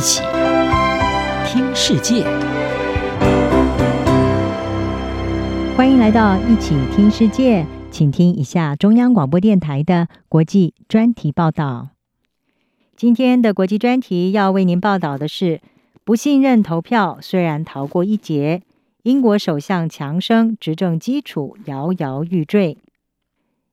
一起听世界，欢迎来到一起听世界，请听一下中央广播电台的国际专题报道。今天的国际专题要为您报道的是：不信任投票虽然逃过一劫，英国首相强生执政基础摇摇欲坠。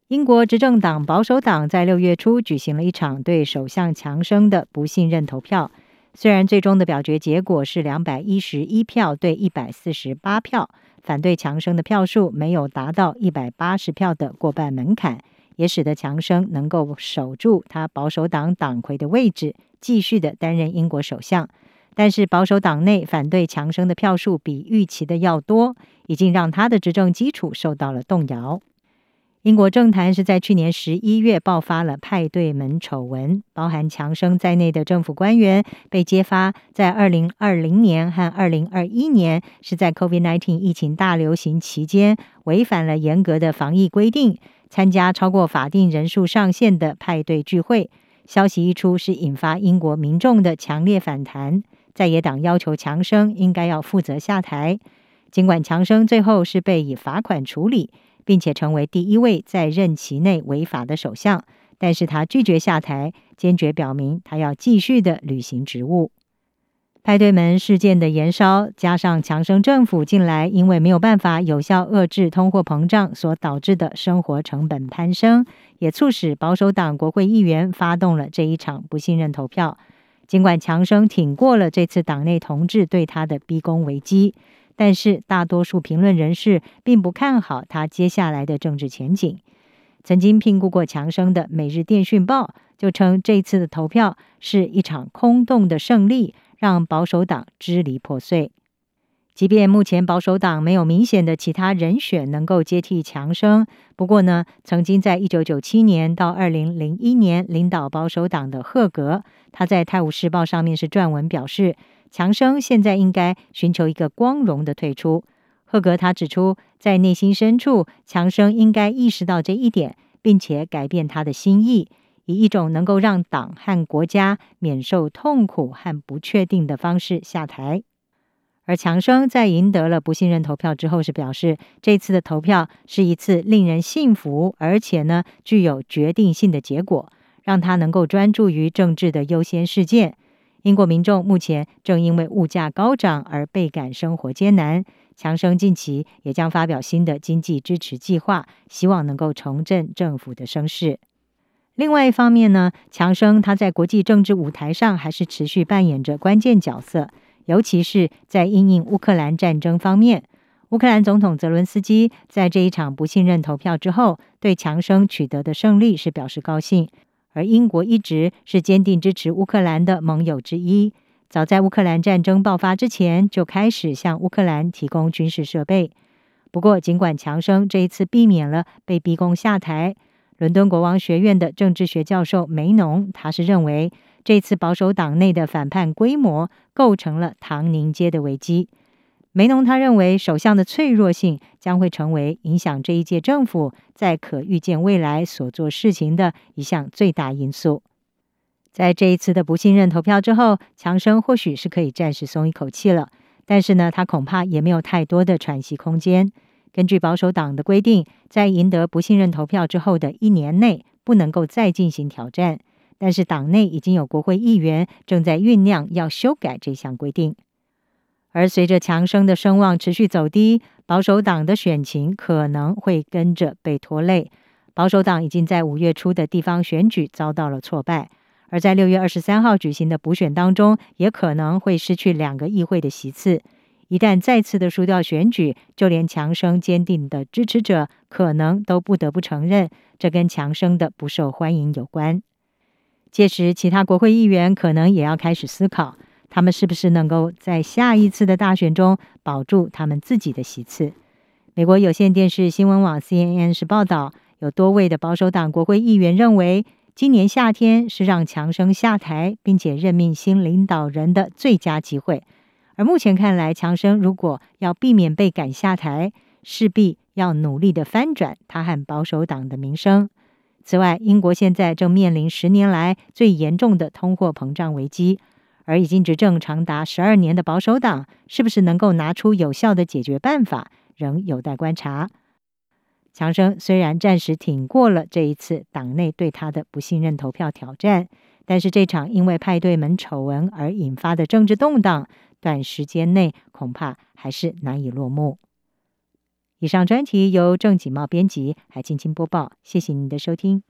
英国执政党保守党在六月初举行了一场对首相强生的不信任投票。虽然最终的表决结果是两百一十一票对一百四十八票，反对强生的票数没有达到一百八十票的过半门槛，也使得强生能够守住他保守党党魁的位置，继续的担任英国首相。但是保守党内反对强生的票数比预期的要多，已经让他的执政基础受到了动摇。英国政坛是在去年十一月爆发了派对门丑闻，包含强生在内的政府官员被揭发，在二零二零年和二零二一年是在 COVID-19 疫情大流行期间违反了严格的防疫规定，参加超过法定人数上限的派对聚会。消息一出，是引发英国民众的强烈反弹，在野党要求强生应该要负责下台。尽管强生最后是被以罚款处理。并且成为第一位在任期内违法的首相，但是他拒绝下台，坚决表明他要继续的履行职务。派对门事件的延烧，加上强生政府近来因为没有办法有效遏制通货膨胀所导致的生活成本攀升，也促使保守党国会议员发动了这一场不信任投票。尽管强生挺过了这次党内同志对他的逼宫危机。但是，大多数评论人士并不看好他接下来的政治前景。曾经评估过强生的《每日电讯报》就称，这次的投票是一场空洞的胜利，让保守党支离破碎。即便目前保守党没有明显的其他人选能够接替强生，不过呢，曾经在一九九七年到二零零一年领导保守党的赫格，他在《泰晤士报》上面是撰文表示。强生现在应该寻求一个光荣的退出。赫格他指出，在内心深处，强生应该意识到这一点，并且改变他的心意，以一种能够让党和国家免受痛苦和不确定的方式下台。而强生在赢得了不信任投票之后，是表示这次的投票是一次令人信服，而且呢具有决定性的结果，让他能够专注于政治的优先事件。英国民众目前正因为物价高涨而倍感生活艰难。强生近期也将发表新的经济支持计划，希望能够重振政府的声势。另外一方面呢，强生他在国际政治舞台上还是持续扮演着关键角色，尤其是在因应乌克兰战争方面。乌克兰总统泽伦斯基在这一场不信任投票之后，对强生取得的胜利是表示高兴。而英国一直是坚定支持乌克兰的盟友之一，早在乌克兰战争爆发之前就开始向乌克兰提供军事设备。不过，尽管强生这一次避免了被逼宫下台，伦敦国王学院的政治学教授梅农他是认为，这次保守党内的反叛规模构成了唐宁街的危机。梅农他认为，首相的脆弱性将会成为影响这一届政府在可预见未来所做事情的一项最大因素。在这一次的不信任投票之后，强生或许是可以暂时松一口气了，但是呢，他恐怕也没有太多的喘息空间。根据保守党的规定，在赢得不信任投票之后的一年内，不能够再进行挑战。但是党内已经有国会议员正在酝酿要修改这项规定。而随着强生的声望持续走低，保守党的选情可能会跟着被拖累。保守党已经在五月初的地方选举遭到了挫败，而在六月二十三号举行的补选当中，也可能会失去两个议会的席次。一旦再次的输掉选举，就连强生坚定的支持者可能都不得不承认，这跟强生的不受欢迎有关。届时，其他国会议员可能也要开始思考。他们是不是能够在下一次的大选中保住他们自己的席次？美国有线电视新闻网 CNN 是报道，有多位的保守党国会议员认为，今年夏天是让强生下台并且任命新领导人的最佳机会。而目前看来，强生如果要避免被赶下台，势必要努力的翻转他和保守党的名声。此外，英国现在正面临十年来最严重的通货膨胀危机。而已经执政长达十二年的保守党，是不是能够拿出有效的解决办法，仍有待观察。强生虽然暂时挺过了这一次党内对他的不信任投票挑战，但是这场因为派对门丑闻而引发的政治动荡，短时间内恐怕还是难以落幕。以上专题由郑锦茂编辑，还静清播报，谢谢您的收听。